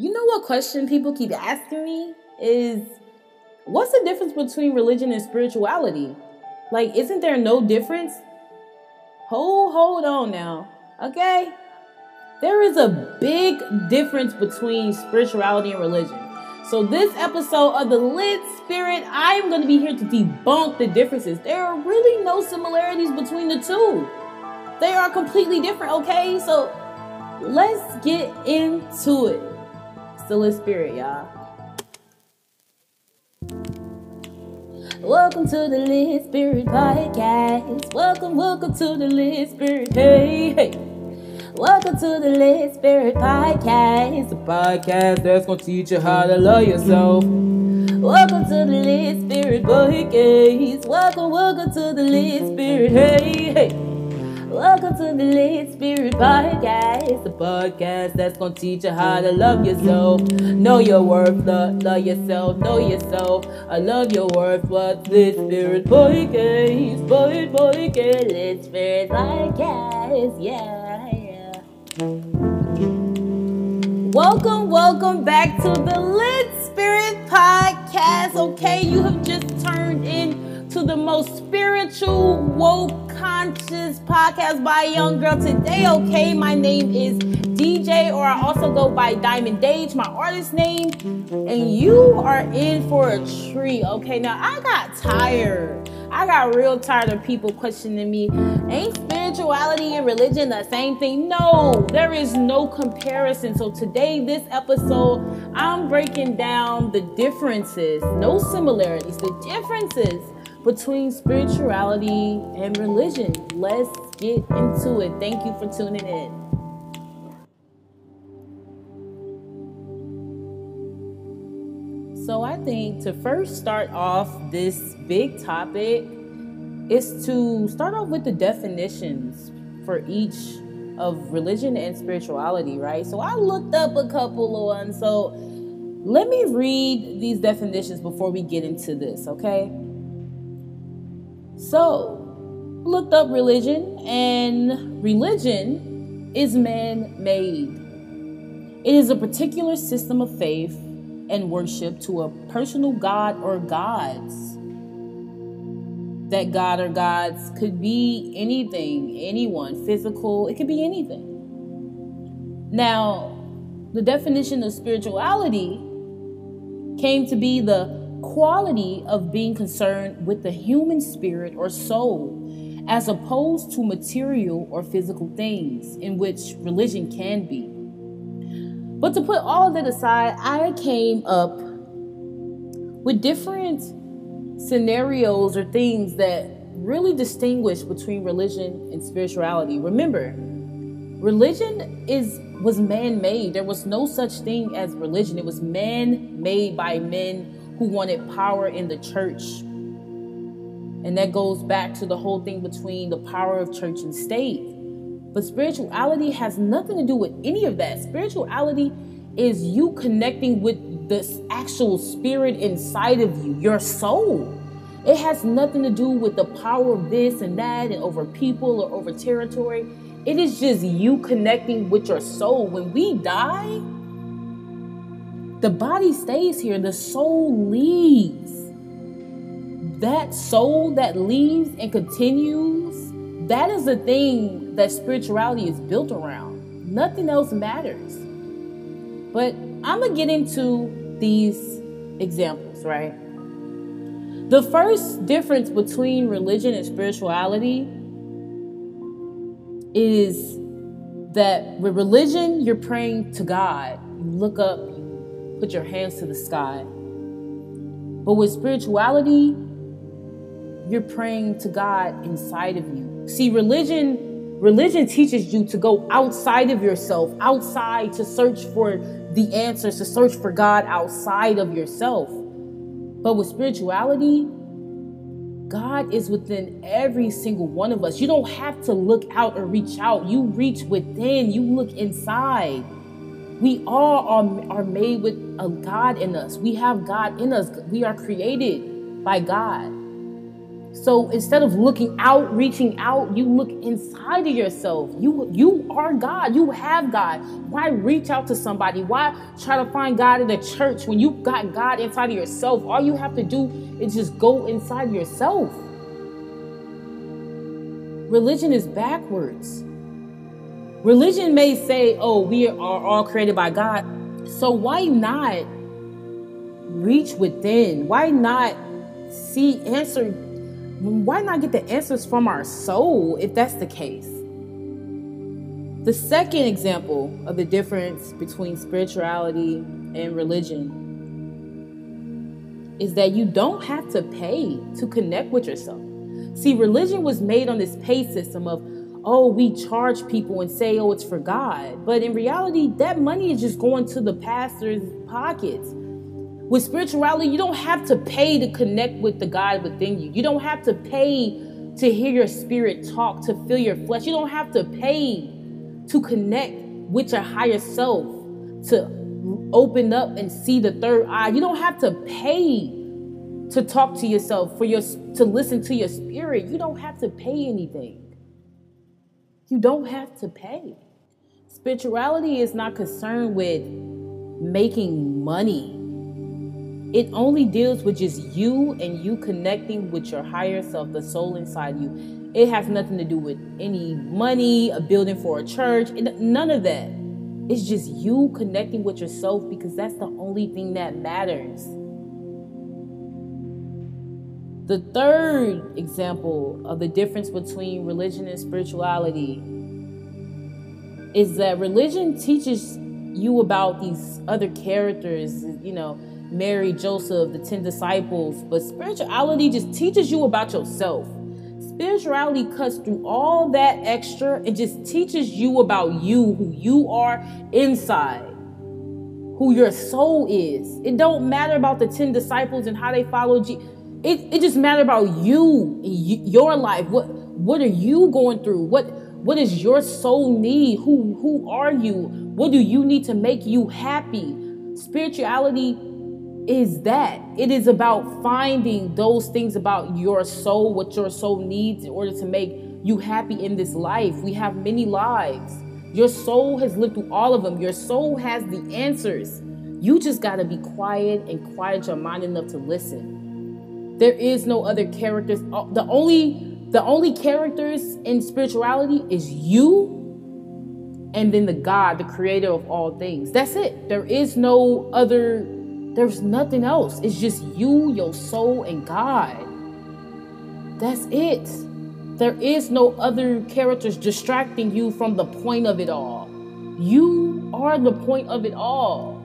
You know what question people keep asking me is what's the difference between religion and spirituality? Like, isn't there no difference? Hold, hold on now, okay? There is a big difference between spirituality and religion. So, this episode of The Lit Spirit, I'm going to be here to debunk the differences. There are really no similarities between the two, they are completely different, okay? So, let's get into it. Still in spirit, y'all. Welcome to the Lit Spirit Podcast. Welcome, welcome to the Lit Spirit. Hey, hey. Welcome to the Lit Spirit Podcast. A podcast that's gonna teach you how to love yourself. Welcome to the Lit Spirit Podcast. Welcome, welcome to the Lit Spirit. Hey, hey. Welcome to the Lit Spirit Podcast, the podcast that's gonna teach you how to love yourself, know your worth, love, love yourself, know yourself. I love your worth. What's Lit Spirit Podcast? Spirit Podcast, Lit Spirit Podcast, yeah, yeah. Welcome, welcome back to the Lit Spirit Podcast. Okay, you have just turned in to the most spiritual, woke, conscious podcast by a young girl today. Okay, my name is DJ, or I also go by Diamond Dage, my artist name, and you are in for a treat. Okay, now I got tired. I got real tired of people questioning me. Ain't spirituality and religion the same thing? No, there is no comparison. So today, this episode, I'm breaking down the differences, no similarities, the differences between spirituality and religion. Let's get into it. Thank you for tuning in. So, I think to first start off this big topic is to start off with the definitions for each of religion and spirituality, right? So, I looked up a couple of ones. So, let me read these definitions before we get into this, okay? So, looked up religion, and religion is man made. It is a particular system of faith and worship to a personal God or gods. That God or gods could be anything, anyone, physical, it could be anything. Now, the definition of spirituality came to be the quality of being concerned with the human spirit or soul, as opposed to material or physical things, in which religion can be. But to put all that aside, I came up with different scenarios or things that really distinguish between religion and spirituality. Remember, religion is was man-made. There was no such thing as religion. It was man-made by men who wanted power in the church. And that goes back to the whole thing between the power of church and state. But spirituality has nothing to do with any of that. Spirituality is you connecting with the actual spirit inside of you, your soul. It has nothing to do with the power of this and that and over people or over territory. It is just you connecting with your soul. When we die, the body stays here, the soul leaves. That soul that leaves and continues, that is the thing that spirituality is built around. Nothing else matters. But I'm going to get into these examples, right? The first difference between religion and spirituality is that with religion, you're praying to God. You look up, put your hands to the sky. But with spirituality, you're praying to God inside of you. See, religion religion teaches you to go outside of yourself, outside to search for the answers, to search for God outside of yourself. But with spirituality, God is within every single one of us. You don't have to look out or reach out. You reach within, you look inside. We all are, are made with a God in us. We have God in us. We are created by God. So instead of looking out, reaching out, you look inside of yourself. You you are God. You have God. Why reach out to somebody? Why try to find God in the church when you've got God inside of yourself? All you have to do is just go inside yourself. Religion is backwards. Religion may say, "Oh, we are all created by God." So why not reach within? Why not see answer why not get the answers from our soul if that's the case? The second example of the difference between spirituality and religion is that you don't have to pay to connect with yourself. See, religion was made on this pay system of, oh, we charge people and say, oh, it's for God. But in reality, that money is just going to the pastor's pockets. With spirituality, you don't have to pay to connect with the God within you. You don't have to pay to hear your spirit talk, to feel your flesh. You don't have to pay to connect with your higher self, to open up and see the third eye. You don't have to pay to talk to yourself, for your to listen to your spirit. You don't have to pay anything. You don't have to pay. Spirituality is not concerned with making money. It only deals with just you and you connecting with your higher self, the soul inside you. It has nothing to do with any money, a building for a church, none of that. It's just you connecting with yourself because that's the only thing that matters. The third example of the difference between religion and spirituality is that religion teaches you about these other characters, you know, Mary, Joseph, the 10 disciples, but spirituality just teaches you about yourself. Spirituality cuts through all that extra and just teaches you about you, who you are inside, who your soul is. It don't matter about the 10 disciples and how they followed Jesus. It, it just matter about you, your life. What what are you going through? What what does your soul need? Who who are you? What do you need to make you happy? Spirituality is that it is about finding those things about your soul, what your soul needs in order to make you happy in this life. We have many lives. Your soul has lived through all of them. Your soul has the answers. You just got to be quiet and quiet your mind enough to listen. There is no other characters. Uh, the only the only characters in spirituality is you and then the God, the creator of all things. That's it. There is no other there's nothing else. It's just you, your soul, and God. That's it. There is no other characters distracting you from the point of it all. You are the point of it all.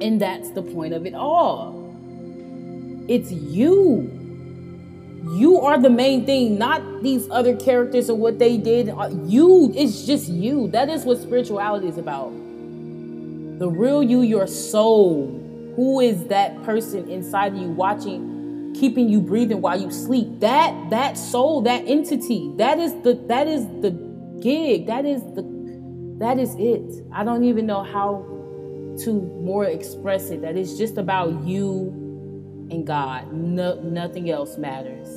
And that's the point of it all. It's you. You are the main thing, not these other characters or what they did. Uh, you, it's just you. That is what spirituality is about. The real you, your soul. Who is that person inside of you watching, keeping you breathing while you sleep? That that soul, that entity, that is the that is the gig. That is the that is it. I don't even know how to more express it. That it's just about you and God. No, nothing else matters.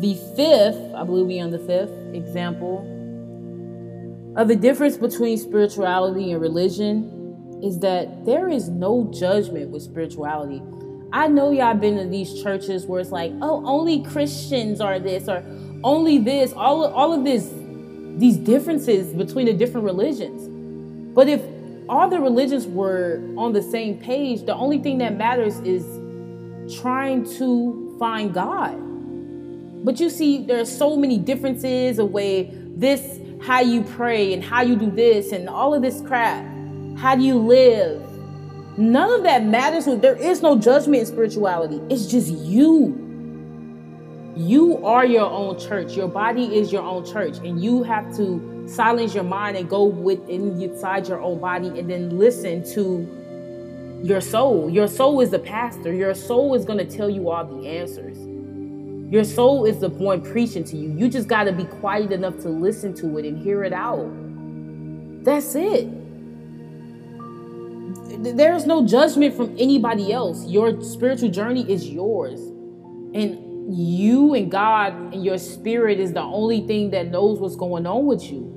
The fifth, I believe we are on the fifth example of the difference between spirituality and religion is that there is no judgment with spirituality. I know y'all been to these churches where it's like, oh, only Christians are this or only this, all all of this, these differences between the different religions. But if all the religions were on the same page, the only thing that matters is trying to find God. But you see, there are so many differences of way this how you pray and how you do this and all of this crap. How do you live? None of that matters. There is no judgment in spirituality. It's just you. You are your own church. Your body is your own church, and you have to silence your mind and go within inside your own body, and then listen to your soul. Your soul is the pastor. Your soul is going to tell you all the answers. Your soul is the one preaching to you. You just got to be quiet enough to listen to it and hear it out. That's it. there's no judgment from anybody else. Your spiritual journey is yours. And you and God and your spirit is the only thing that knows what's going on with you.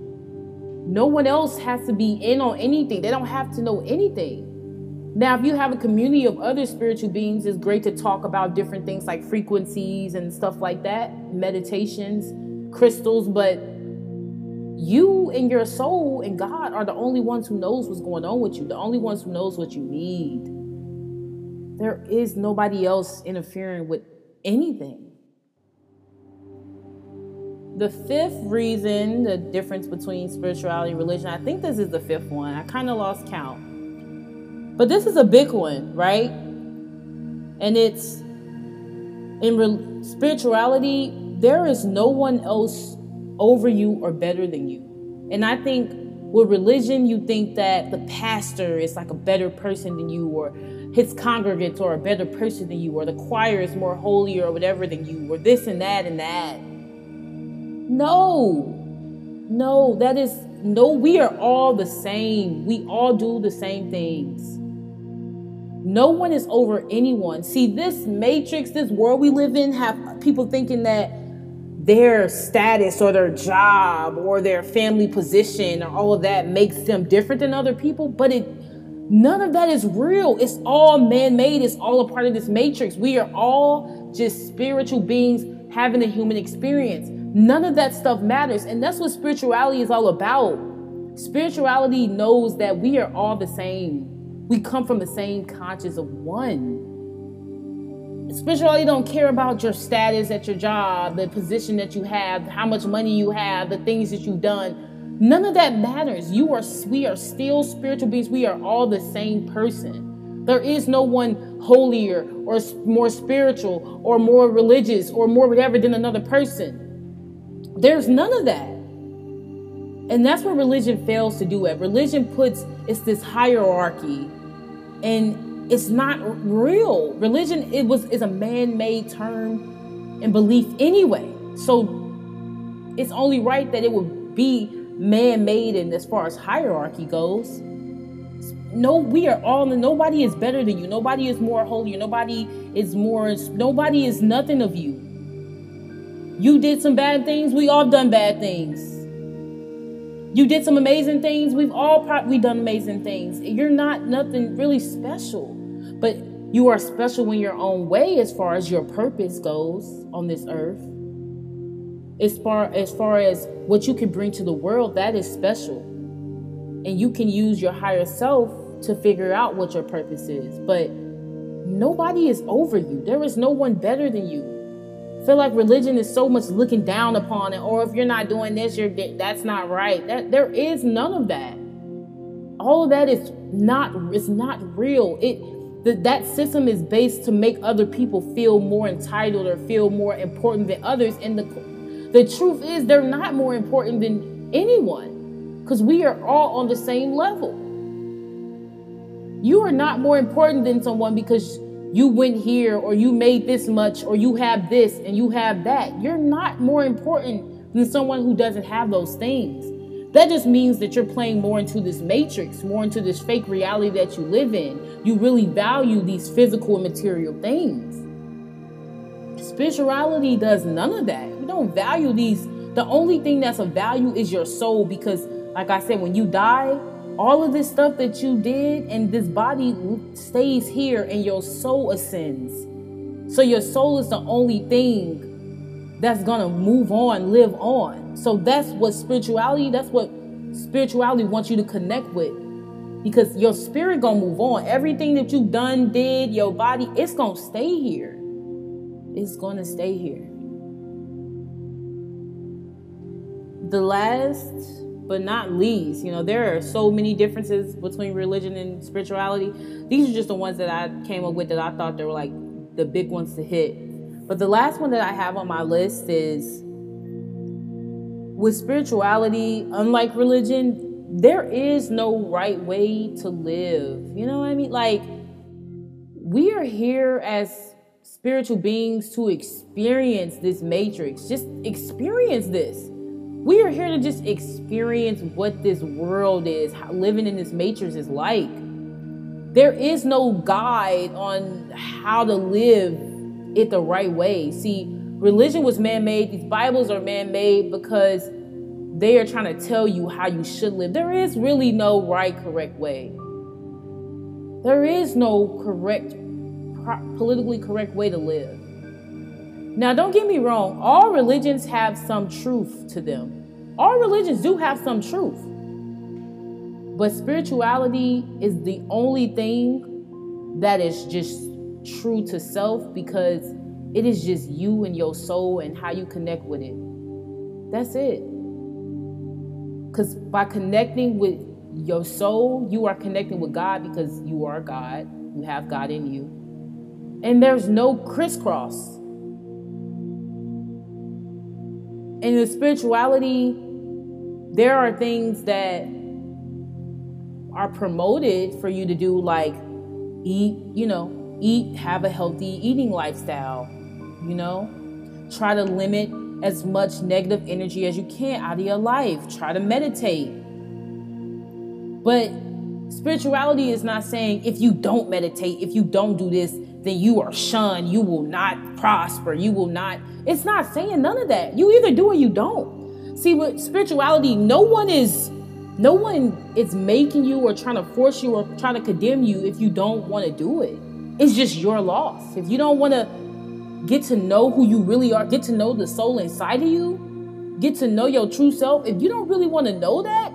No one else has to be in on anything. They don't have to know anything. Now, if you have a community of other spiritual beings, it's great to talk about different things like frequencies and stuff like that, meditations, crystals, but you and your soul and God are the only ones who knows what's going on with you, the only ones who knows what you need. There is nobody else interfering with anything. The fifth reason, the difference between spirituality and religion, I think this is the fifth one. I kind of lost count but this is a big one, right? And it's in re- spirituality, there is no one else over you or better than you. And I think with religion, you think that the pastor is like a better person than you, or his congregants are a better person than you, or the choir is more holy or whatever than you, or this and that and that. No, no, that is no, we are all the same. We all do the same things. No one is over anyone. See, this matrix, this world we live in, have people thinking that their status or their job or their family position or all of that makes them different than other people, but it none of that is real. It's all man-made. It's all a part of this matrix. We are all just spiritual beings having a human experience. None of that stuff matters. And that's what spirituality is all about. Spirituality knows that we are all the same. We come from the same conscious of one. Spirituality don't care about your status at your job, the position that you have, how much money you have, the things that you've done. None of that matters. You are we are still spiritual beings. We are all the same person. There is no one holier or more spiritual or more religious or more whatever than another person. There's none of that. And that's what religion fails to do it. Religion puts it's this hierarchy and it's not real. Religion it was is a man-made term and belief anyway. So it's only right that it would be man-made and as far as hierarchy goes. No, we are all nobody is better than you. Nobody is more holy. Nobody is more nobody is nothing of you. You did some bad things, we all done bad things. You did some amazing things. We've all probably done amazing things. You're not nothing really special, but you are special in your own way as far as your purpose goes on this earth. As far as far as what you can bring to the world, that is special. And you can use your higher self to figure out what your purpose is. But nobody is over you. There is no one better than you feel like religion is so much looking down upon it or if you're not doing this you're that's not right. That there is none of that. All of that is not it's not real. It the, that system is based to make other people feel more entitled or feel more important than others and the the truth is they're not more important than anyone because we are all on the same level. You are not more important than someone because you went here or you made this much or you have this and you have that. You're not more important than someone who doesn't have those things. That just means that you're playing more into this matrix, more into this fake reality that you live in. You really value these physical and material things. Spirituality does none of that. You don't value these. The only thing that's of value is your soul because, like I said, when you die, all of this stuff that you did and this body stays here and your soul ascends. So your soul is the only thing that's to move on, live on. So that's what spirituality, that's what spirituality wants you to connect with. Because your spirit to move on. Everything that you done, did, your body, it's to stay here. It's to stay here. The last but not least, you know, there are so many differences between religion and spirituality. These are just the ones that I came up with that I thought they were like the big ones to hit. But the last one that I have on my list is with spirituality, unlike religion, there is no right way to live. You know what I mean? Like, we are here as spiritual beings to experience this matrix. Just experience this. We are here to just experience what this world is, living in this matrix is like. there is no guide on how to live it the right way. See, religion was man made, these Bibles are man made because they are trying to tell you how you should live. There is really no right, correct way. There is no correct, politically correct way to live. Now, don't get me wrong, all religions have some truth to them. All religions do have some truth. But spirituality is the only thing that is just true to self because it is just you and your soul and how you connect with it. That's it. Because by connecting with your soul, you are connecting with God because you are God. You have God in you. And there's no crisscross. In the spirituality, there are things that are promoted for you to do, like eat, you know, eat, have a healthy eating lifestyle, you know, try to limit as much negative energy as you can out of your life, try to meditate. But spirituality is not saying if you don't meditate, if you don't do this, then you are shunned, you will not prosper, you will not. It's not saying none of that. You either do or you don't. See, with spirituality, no one is no one is making you or trying to force you or trying to condemn you if you don't want to do it. It's just your loss. If you don't want to get to know who you really are, get to know the soul inside of you, get to know your true self, if you don't really want to know that,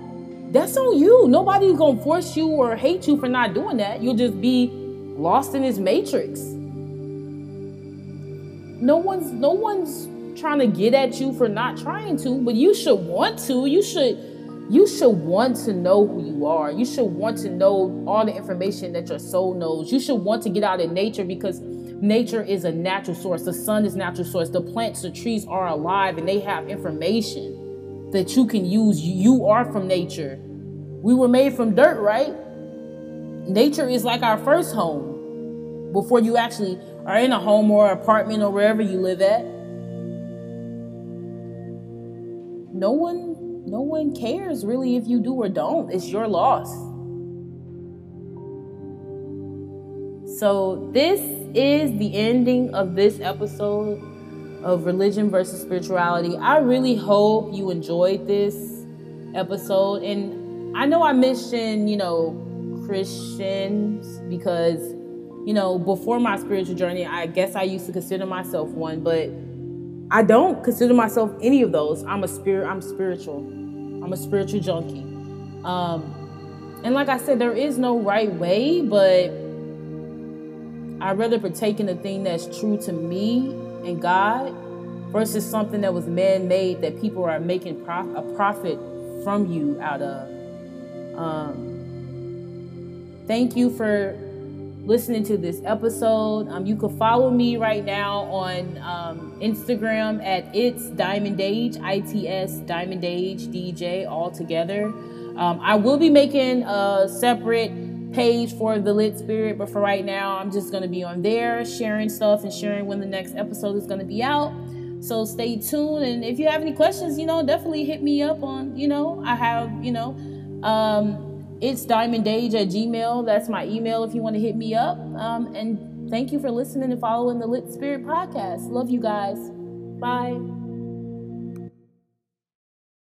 that's on you. Nobody's going to force you or hate you for not doing that. You'll just be lost in his matrix. No one's no one's trying to get at you for not trying to, but you should want to. You should you should want to know who you are. You should want to know all the information that your soul knows. You should want to get out in nature because nature is a natural source. The sun is natural source. The plants, the trees are alive and they have information that you can use. You are from nature. We were made from dirt, right? Nature is like our first home before you actually are in a home or apartment or wherever you live at. No one no one cares really if you do or don't. It's your loss. So, this is the ending of this episode of Religion versus Spirituality. I really hope you enjoyed this episode. And I know I mentioned, you know, Christians because, you know, before my spiritual journey, I guess I used to consider myself one, but I don't consider myself any of those. I'm a spirit. I'm spiritual. I'm a spiritual junkie. Um, and like I said, there is no right way, but I'd rather partake in the thing that's true to me and God versus something that was man-made that people are making prof- a profit from you out of. Um, thank you for listening to this episode. Um, you can follow me right now on um, Instagram at it's Diamond Age, I T S Diamond Age DJ, all together. Um, I will be making a separate page for the Lit Spirit, but for right now, I'm just going to be on there sharing stuff and sharing when the next episode is going to be out. So stay tuned. And if you have any questions, you know, definitely hit me up on, you know, I have, you know, um, it's diamondage at gmail. That's my email if you want to hit me up. Um, and thank you for listening and following the Lit Spirit podcast. Love you guys. Bye.